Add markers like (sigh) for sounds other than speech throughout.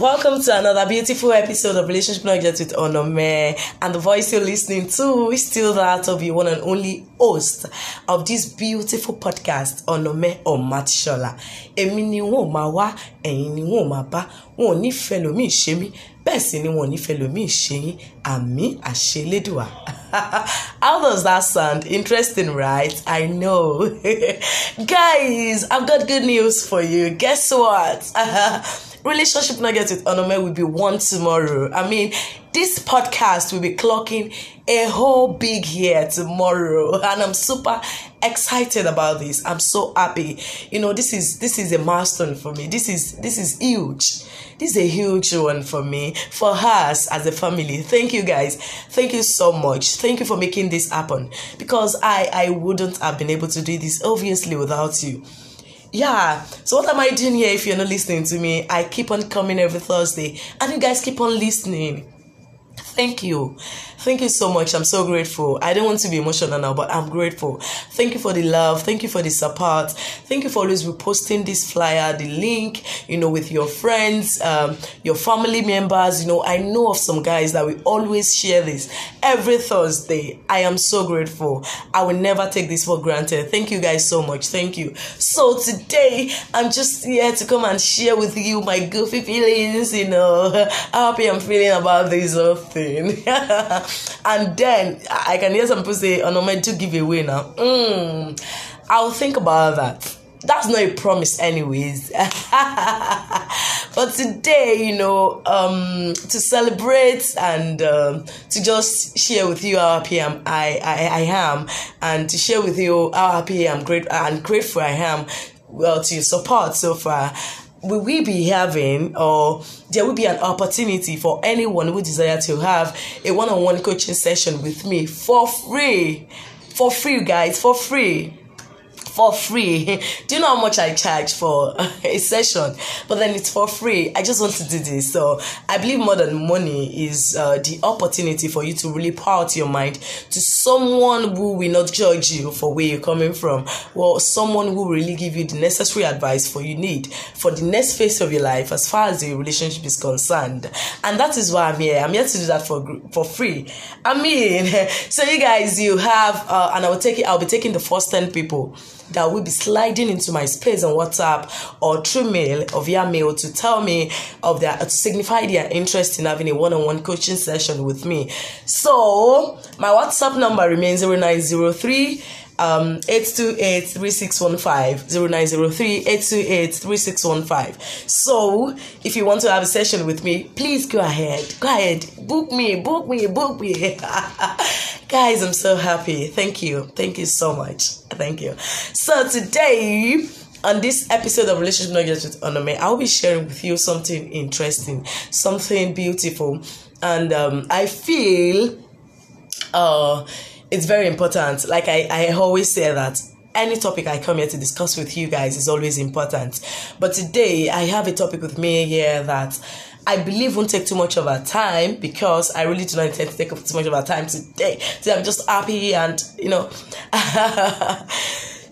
Welcome to another beautiful episode of Relationship Nuggets with Onome. And the voice you're listening to is still that of your one and only host of this beautiful podcast, Onome Omatishola. Èmi ni wọn máa wá, ẹ̀yin ni wọn máa bá, wọn ò ní fẹ́ lómi ṣe mí, bẹ́ẹ̀ sì ni wọn ní fẹ́ lómi ṣe yín, àmì. (laughs) How does that sound? Interesting, right? I know. (laughs) Guys, I've got good news for you. Guess what? (laughs) Relationship Nuggets with Onome will be one tomorrow. I mean, this podcast will be clocking a whole big year tomorrow, (laughs) and I'm super excited about this. I'm so happy. You know, this is this is a milestone for me. This is this is huge. This is a huge one for me, for us as a family. Thank you guys. Thank you so much. Thank you for making this happen. Because I I wouldn't have been able to do this obviously without you yeah. So what am i doing here if you're not listening to me? I keep on coming every thursday. And you guys keep on listening thank you. Thank you so much. I'm so grateful. I don't want to be emotional now but i'm grateful. Thank you for the love. Thank you for the support. Thank you for always reposting this flyer the link you know with your friends um, your family members. You know i know of some guys that we always share this. Every thursday i am so grateful. I will never take this for granted. Thank you guys so much. Thank you. So today i'm just here to come and share with you my goofy feelings you know. How (laughs) happy i'm feeling about this whole thing (laughs) and then i can hear some people say oh no man to give away now. Mm, i'll think about that. That's not a promise anyways. (laughs) But today you know um to celebrate and um, to just share with you how happy I'm, I, I i am and to share with you how happy i'm great and grateful i am well to your support so far will we be having or there will be an opportunity for anyone who desire to have a one-on-one coaching session with me for free? For free guys for free for free. (laughs) Do you know how much I charge for (laughs) a session? But then it's for free. I just want to do this. So I believe more than money is uh, the opportunity for you to really pour out your mind to someone who will not judge you for where you're coming from. Well, someone who will really give you the necessary advice for you need for the next phase of your life as far as the relationship is concerned. And that is why I'm here. I'm here to do that for for free. I mean, (laughs) so you guys, you have, uh, and I will take it. I'll be taking the first ten people that will be sliding into my space on WhatsApp or through mail or via mail to tell me of their to signify their interest in having a one-on-one coaching session with me. So my WhatsApp number remains 0903 um 828-3615 So if you want to have a session with me, please go ahead. Go ahead. Book me, book me, book me. (laughs) Guys, I'm so happy. Thank you. Thank you so much. Thank you. So today on this episode of Relationship Nuggets with Onome, I'll be sharing with you something interesting, something beautiful. And um, I feel uh, it's very important. Like I, I always say that any topic I come here to discuss with you guys is always important. But today I have a topic with me here that I believe won't take too much of our time because I really do not intend to take up too much of our time today. So I'm just happy and you know. (laughs)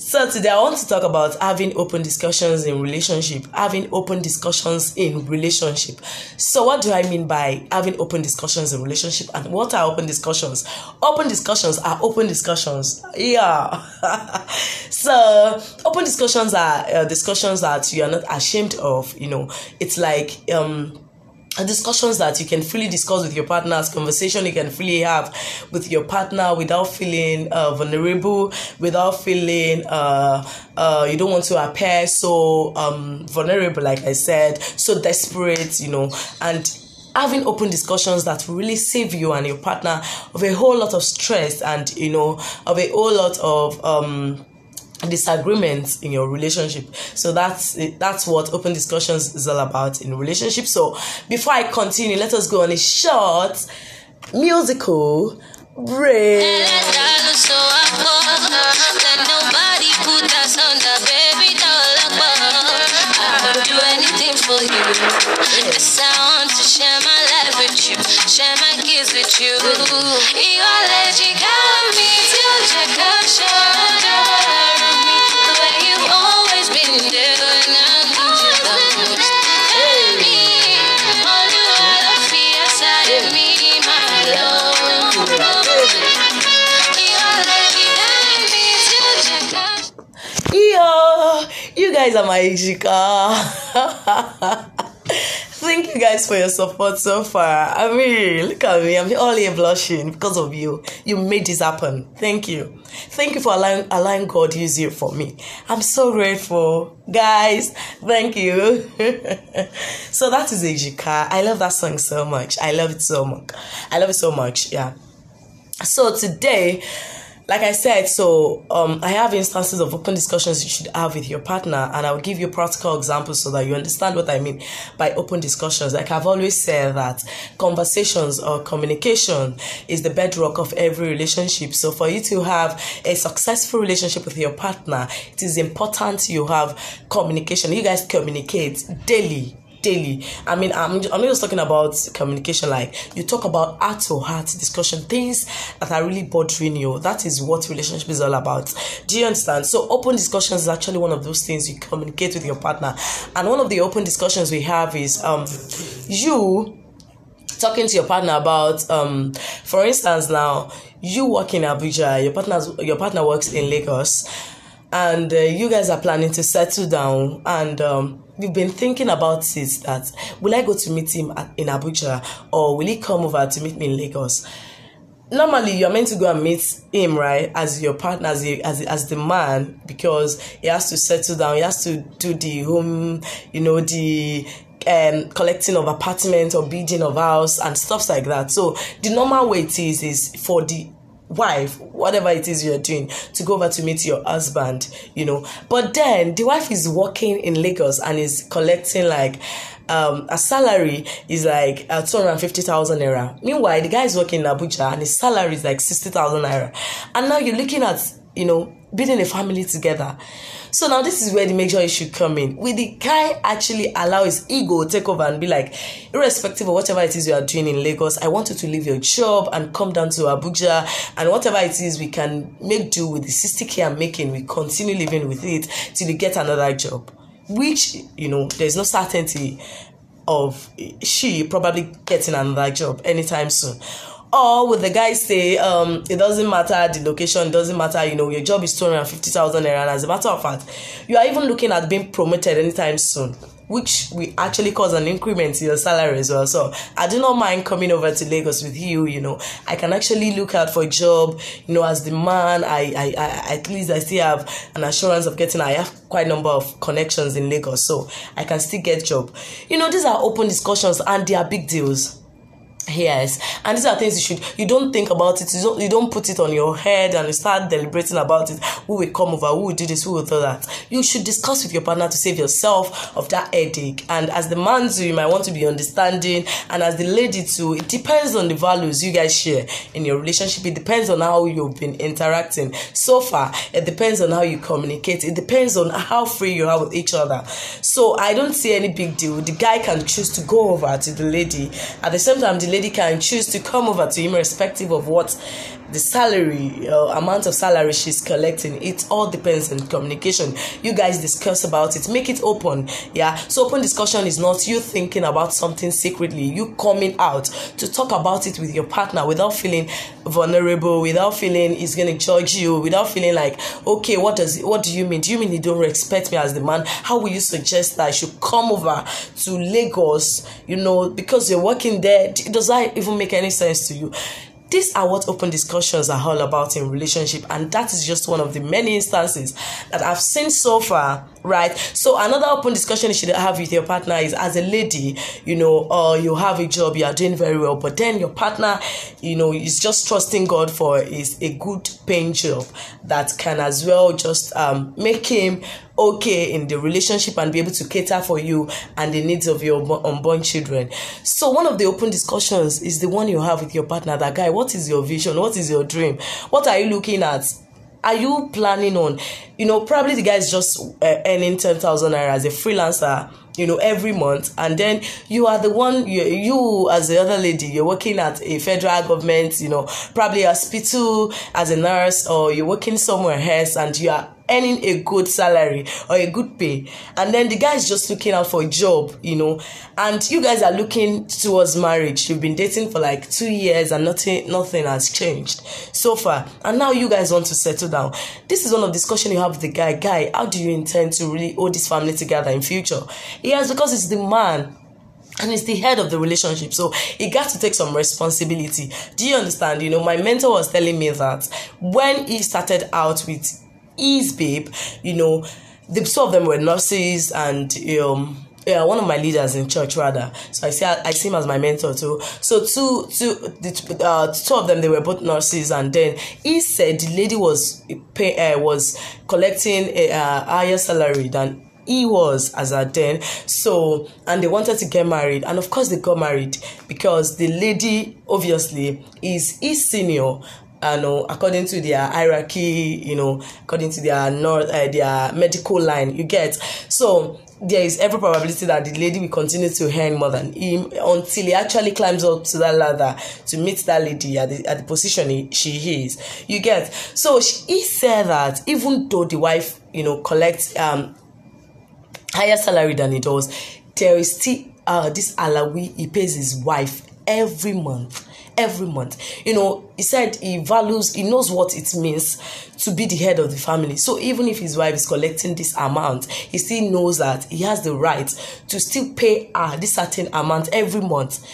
so today I want to talk about having open discussions in relationship, having open discussions in relationship. So what do I mean by having open discussions in relationship and what are open discussions? Open discussions are open discussions. Yeah. (laughs) so open discussions are uh, discussions that you are not ashamed of, you know. It's like um discussions that you can freely discuss with your partners conversation you can freely have with your partner without feeling uh, vulnerable without feeling uh, uh, you don't want to appear so um, vulnerable like i said so desperate you know. And having open discussions that will really save you and your partner of a whole lot of stress and you know of a whole lot of um, disagreements in your relationship so that's that's what open discussions is all about in relationships so before i continue let us go on a short musical break with you, share my kids with you. Got me to guys are my Ejika. (laughs) Thank you guys for your support so far. I mean, look at me. I'm all here blushing because of you. You made this happen. Thank you. Thank you for allowing, allowing God use you for me. I'm so grateful. Guys, thank you. (laughs) so that is Ejika. I love that song so much. I love it so much. I love it so much. Yeah. So today, like I said, so um, I have instances of open discussions you should have with your partner, and I will give you practical examples so that you understand what I mean by open discussions. Like I've always said that conversations or communication is the bedrock of every relationship. So for you to have a successful relationship with your partner, it is important you have communication. You guys communicate daily daily. I mean, I'm, I'm not just talking about communication, like you talk about heart to heart discussion, things that are really bothering you. That is what relationship is all about. Do you understand? So, open discussions is actually one of those things you communicate with your partner. And one of the open discussions we have is um, you talking to your partner about um for instance now you work in abuja your partner's your partner works in lagos and uh, you guys are planning to settle down and um we've been thinking about it that will I go to meet him at, in Abuja or will he come over to meet me in Lagos? Normally, you're meant to go and meet him, right, as your partner, as, the, as, as the man, because he has to settle down, he has to do the home, you know, the um, collecting of apartment or building of house and stuff like that. So the normal way it is is for the wife, whatever it is you're doing, to go over to meet your husband, you know. But then the wife is working in Lagos and is collecting like um, a salary is like uh, 250,000 naira. Meanwhile, the guy is working in Abuja and his salary is like 60,000 naira. And now you're looking at, you know, building a family together. So now this is where the major issue come in. Will the guy actually allow his ego take over and be like, irrespective of whatever it is you are doing in Lagos, I want you to leave your job and come down to Abuja and whatever it is we can make do with the 60k I'm making, we continue living with it till you get another job. Which, you know, there's no certainty of she probably getting another job anytime soon or would the guy say um it doesn't matter the location doesn't matter you know your job is 250,000 naira as a matter of fact you are even looking at being promoted anytime soon which will actually cause an increment in your salary as well. So I do not mind coming over to Lagos with you. You know, I can actually look out for a job. You know, as the man, I, I, I at least I still have an assurance of getting. I have quite a number of connections in Lagos, so I can still get job. You know, these are open discussions and they are big deals Yes, and these are things you should you don't think about it. You don't you don't put it on your head and you start deliberating about it. Who will come over? Who will do this? Who will do that? You should discuss with your partner to save yourself of that headache. And as the man too, you might want to be understanding, and as the lady too, it depends on the values you guys share in your relationship. It depends on how you've been interacting so far. It depends on how you communicate. It depends on how free you are with each other. So I don't see any big deal. The guy can choose to go over to the lady. At the same time, the lady lady can choose to come over to him irrespective of what the salary uh, amount of salary she's collecting it all depends on communication. You guys discuss about it make it open yeah? So open discussion is not you thinking about something secretly you coming out to talk about it with your partner without feeling vulnerable without feeling he's gonna judge you without feeling like okay what does what do you mean? Do you mean you don't respect me as the man? How will you suggest that i should come over to lagos you know because you're working there? Does that even make any sense to you these are what open discussions are all about in relationship and that is just one of the many instances that i've seen so far right so another open discussion you should have with your partner is as a lady you know or uh, you have a job you are doing very well but then your partner you know is just trusting god for is a good paying job that can as well just um, make him okay in the relationship and be able to cater for you and the needs of your unborn children. So one of the open discussions is the one you have with your partner. That guy, what is your vision? What is your dream? What are you looking at? Are you planning on you know probably the guy is just uh, earning 10,000 naira as a freelancer you know every month and then you are the one you, you as the other lady you're working at a federal government you know probably a hospital as a nurse or you're working somewhere else and you are earning a good salary or a good pay. And then the guy is just looking out for a job you know. And you guys are looking towards marriage. You've been dating for like two years and nothing nothing has changed so far. And now you guys want to settle down. This is one of the discussion you have with the guy. Guy how do you intend to really hold this family together in future? Yes because it's the man and it's the head of the relationship so he got to take some responsibility. Do you understand? You know my mentor was telling me that when he started out with his babe you know the two of them were nurses and um yeah, one of my leaders in church rather. So I see I see him as my mentor too. So two two the uh, two of them they were both nurses, and then he said the lady was pay uh, was collecting a uh, higher salary than he was as a then so and they wanted to get married and of course they got married because the lady obviously is his senior uh, know, according to their hierarchy, you know, according to their north, uh, their medical line, you get. So there is every probability that the lady will continue to earn more than him until he actually climbs up to that ladder to meet that lady at the, at the position he, she is. You get. So he said that even though the wife, you know, collects um higher salary than he does, there is still uh, this alawi he pays his wife every month every month. You know, he said he values, he knows what it means to be the head of the family. So even if his wife is collecting this amount, he still knows that he has the right to still pay her this certain amount every month.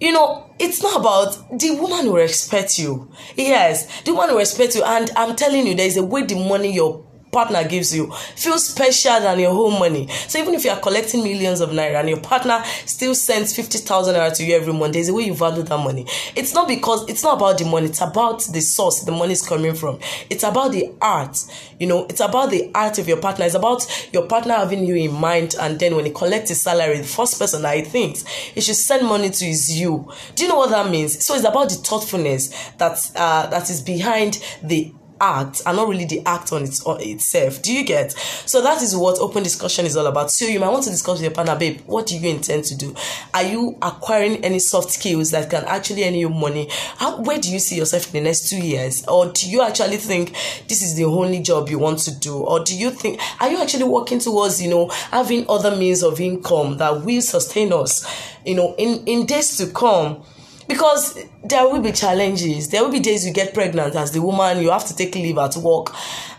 You know, it's not about the woman will respect you. Yes, the woman will respect you, and I'm telling you, there is a way the money you're partner gives you feel special than your home money. So even if you are collecting millions of naira and your partner still sends 50,000 naira to you every month, there's a way you value that money. It's not because it's not about the money, it's about the source the money is coming from. It's about the art, you know, it's about the art of your partner. It's about your partner having you in mind. And then when he collects his salary, the first person that he thinks he should send money to is you. Do you know what that means? So it's about the thoughtfulness that uh, that is behind the act and not really the act on its on itself. Do you get? So that is what open discussion is all about. So you might want to discuss with your partner, babe. What do you intend to do? Are you acquiring any soft skills that can actually earn you money? How where do you see yourself in the next two years? Or do you actually think this is the only job you want to do? Or do you think are you actually working towards you know having other means of income that will sustain us? You know, in in days to come because there will be challenges. There will be days you get pregnant as the woman you have to take leave at work.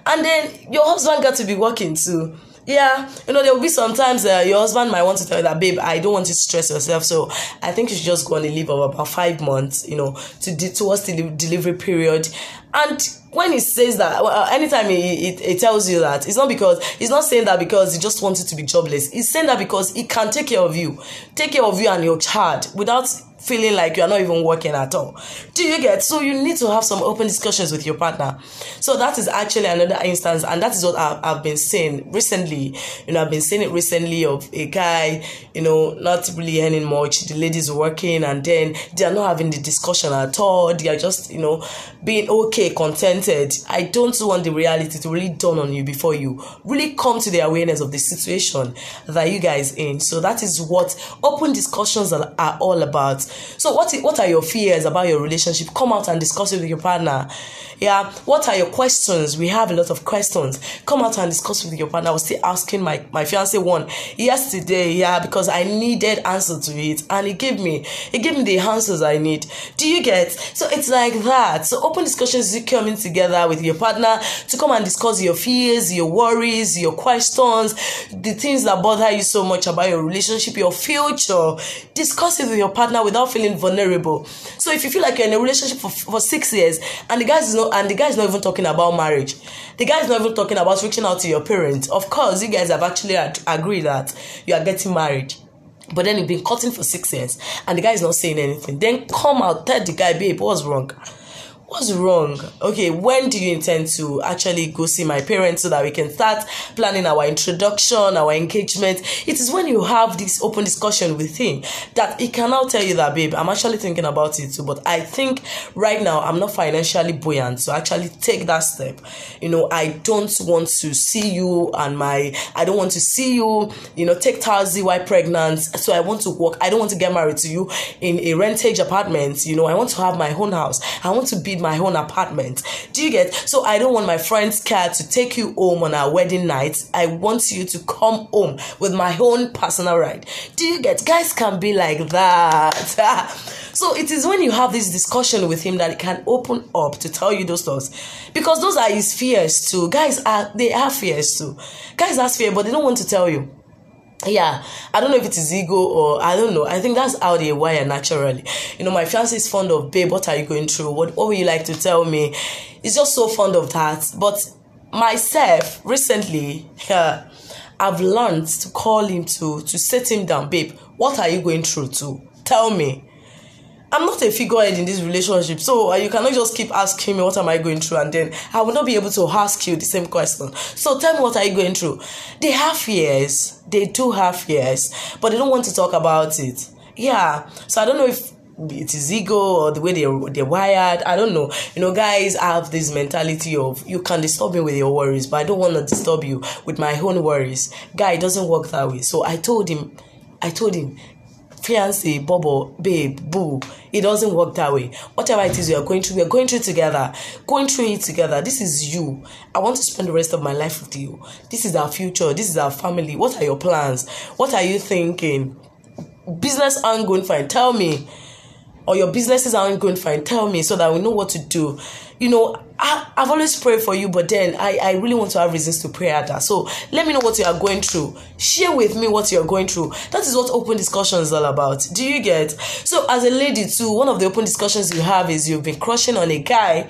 And then your husband got to be working too. Yeah you know there will be sometimes uh, your husband might want to tell you that babe i don't want you to stress yourself. So i think you should just go on a leave of about five months you know to de- towards the delivery period. And when he says that well, anytime he, he, he tells you that it's not because he's not saying that because he just wants you to be jobless. He's saying that because he can take care of you take care of you and your child without feeling like you're not even working at all. Do you get? So you need to have some open discussions with your partner. So that is actually another instance, and that is what I've, I've been seeing recently. You know, I've been seeing it recently of a guy, you know, not really earning much. The ladies working, and then they are not having the discussion at all. They are just, you know, being okay, contented. I don't want the reality to really dawn on you before you really come to the awareness of the situation that you guys in. So that is what open discussions are, are all about so what what are your fears about your relationship? Come out and discuss it with your partner. Yeah. What are your questions? We have a lot of questions. Come out and discuss with your partner. I was still asking my, my fiance one yesterday, yeah, because I needed answer to it. And he gave me he gave me the answers I need. Do you get? So it's like that. So open discussions you coming together with your partner to come and discuss your fears, your worries, your questions, the things that bother you so much about your relationship, your future. Discuss it with your partner without feeling vulnerable. So if you feel like you're in a relationship for, for six years and the guy is not and the guy is not even talking about marriage. The guy is not even talking about reaching out to your parents. Of course, you guys have actually ad- agreed that you are getting married. But then you've been cutting for six years and the guy is not saying anything. Then come out, tell the guy, babe, what's wrong? What's wrong? Okay when do you intend to actually go see my parents so that we can start planning our introduction our engagement? It is when you have this open discussion with him that he can now tell you that babe i'm actually thinking about it too but i think right now i'm not financially buoyant to actually take that step. You know i don't want to see you and my i don't want to see you you know take taxi while pregnant so i want to work i don't want to get married to you in a rentage apartment you know i want to have my own house. I want to be my own apartment. Do you get? So I don't want my friend's car to take you home on our wedding night. I want you to come home with my own personal ride. Do you get? Guys can be like that. (laughs) so it is when you have this discussion with him that he can open up to tell you those thoughts. Because those are his fears too. Guys are they have fears too. Guys have fear, but they don't want to tell you yeah i don't know if it is ego or i don't know. I think that's how they wire naturally. You know my fiance is fond of babe what are you going through? What, what would you like to tell me? He's just so fond of that. But myself recently (laughs) yeah, i've learned to call him to to sit him down. Babe what are you going through to? Tell me I'm not a figurehead in this relationship, so uh, you cannot just keep asking me what am I going through, and then I will not be able to ask you the same question. So tell me what are you going through? They have fears, they do have fears, but they don't want to talk about it. Yeah, so I don't know if it is ego or the way they're, they're wired. I don't know. You know, guys have this mentality of you can disturb me with your worries, but I don't want to disturb you with my own worries. Guy, doesn't work that way. So I told him, I told him, fiance, bobo, babe, boo. It doesn't work that way. Whatever it is you're going through, we are going through together. Going through it together. This is you. I want to spend the rest of my life with you. This is our future. This is our family. What are your plans? What are you thinking? Business aren't going fine. Tell me. Or your businesses aren't going fine. Tell me so that we know what to do. You know, I, I've always prayed for you, but then I, I really want to have reasons to pray at that. So let me know what you are going through. Share with me what you're going through. That is what open discussion is all about. Do you get? So as a lady too, one of the open discussions you have is you've been crushing on a guy,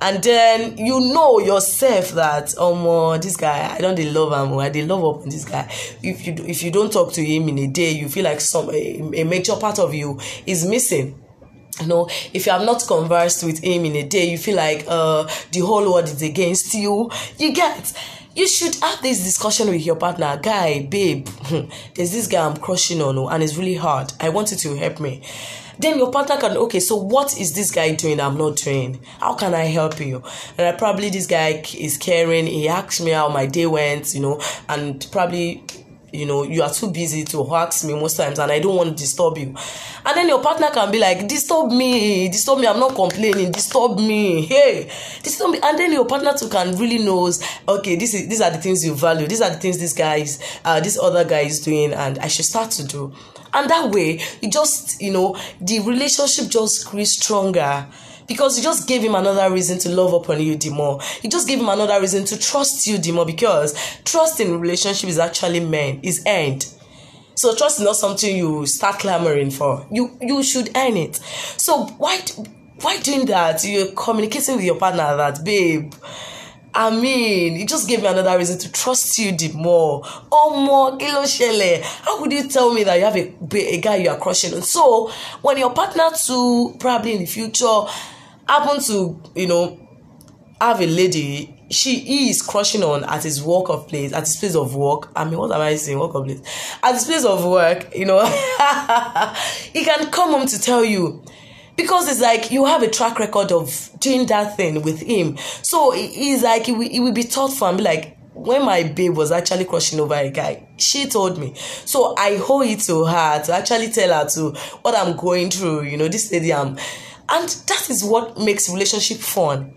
and then you know yourself that oh um, this guy I don't they love him. I they love up on this guy. If you if you don't talk to him in a day, you feel like some a, a major part of you is missing you know if you have not conversed with him in a day you feel like uh the whole world is against you. You get you should have this discussion with your partner. Guy babe there's this guy i'm crushing on and it's really hard. I want you to help me. Then your partner can okay so what is this guy doing i'm not doing? How can i help you? And I, probably this guy is caring. He asked me how my day went you know and probably you know you are too busy to ask me most times and i don't want to disturb you. And then your partner can be like disturb me disturb me i'm not complaining disturb me hey disturb me. And then your partner too can really knows okay this is these are the things you value these are the things this guy is uh this other guy is doing and i should start to do. And that way it just you know the relationship just grows stronger because you just gave him another reason to love upon you the more. You just gave him another reason to trust you the more because trust in relationship is actually meant, is earned. So trust is not something you start clamoring for. You you should earn it. So why why doing that? You're communicating with your partner that babe. I mean, it just gave me another reason to trust you the more. Oh, more, kilo shele. How could you tell me that you have a, a guy you are crushing on? So, when your partner too, probably in the future happen to you know have a lady she is crushing on at his work of place at his place of work. I mean what am i saying? Work of place. At his place of work you know. (laughs) He can come home to tell you. Because it's like you have a track record of doing that thing with him. So he's like he will, he will be and be like when my babe was actually crushing over a guy, she told me. So I owe it to her to actually tell her to what I'm going through. You know, this lady I'm and that is what makes relationship fun.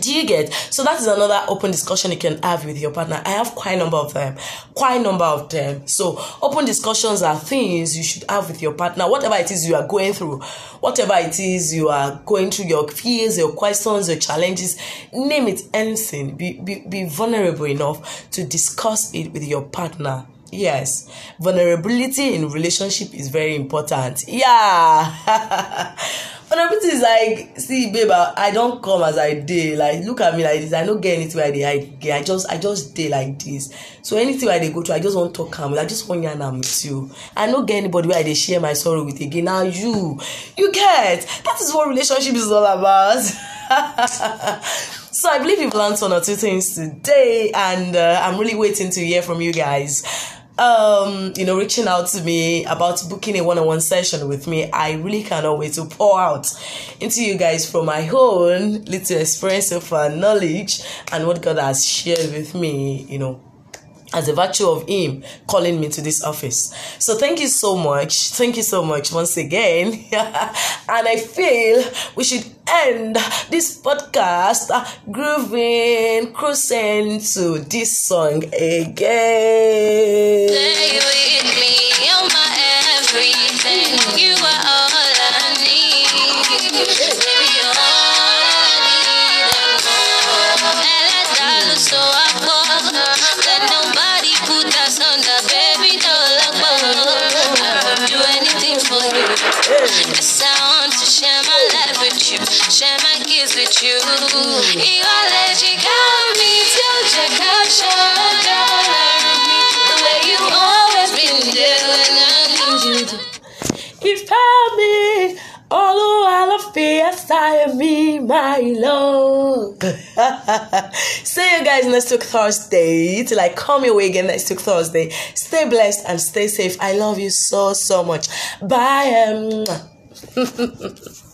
Do you get? So that is another open discussion you can have with your partner. I have quite a number of them. Quite a number of them. So open discussions are things you should have with your partner. Whatever it is you are going through whatever it is you are going through your fears your questions your challenges name it anything. Be, be, be vulnerable enough to discuss it with your partner. Yes. Vulnerability in relationship is very important. Yeah (laughs) vulnerability is like see babe i don come as i dey. Like look at me like this. I no get anything wey i dey hide i just i just dey like this. So anything wey i dey go through i just wan talk am. I just wan yarn am with you. I no get anybody wey i dey share my sorrow with again. Na you you get? That is what relationship is all about. (laughs) So I believe you've learned one or two things today, and uh, I'm really waiting to hear from you guys. Um, you know, reaching out to me about booking a one-on-one session with me. I really cannot wait to pour out into you guys from my own little experience of uh, knowledge and what God has shared with me. You know, as a virtue of him calling me to this office. So thank you so much. Thank you so much once again. (laughs) and I feel we should end this podcast uh, grooving, cruising to this song again. My love. (laughs) See you guys next week Thursday. Till I come your way again next week Thursday. Stay blessed and stay safe. I love you so, so much. Bye. Um, (laughs)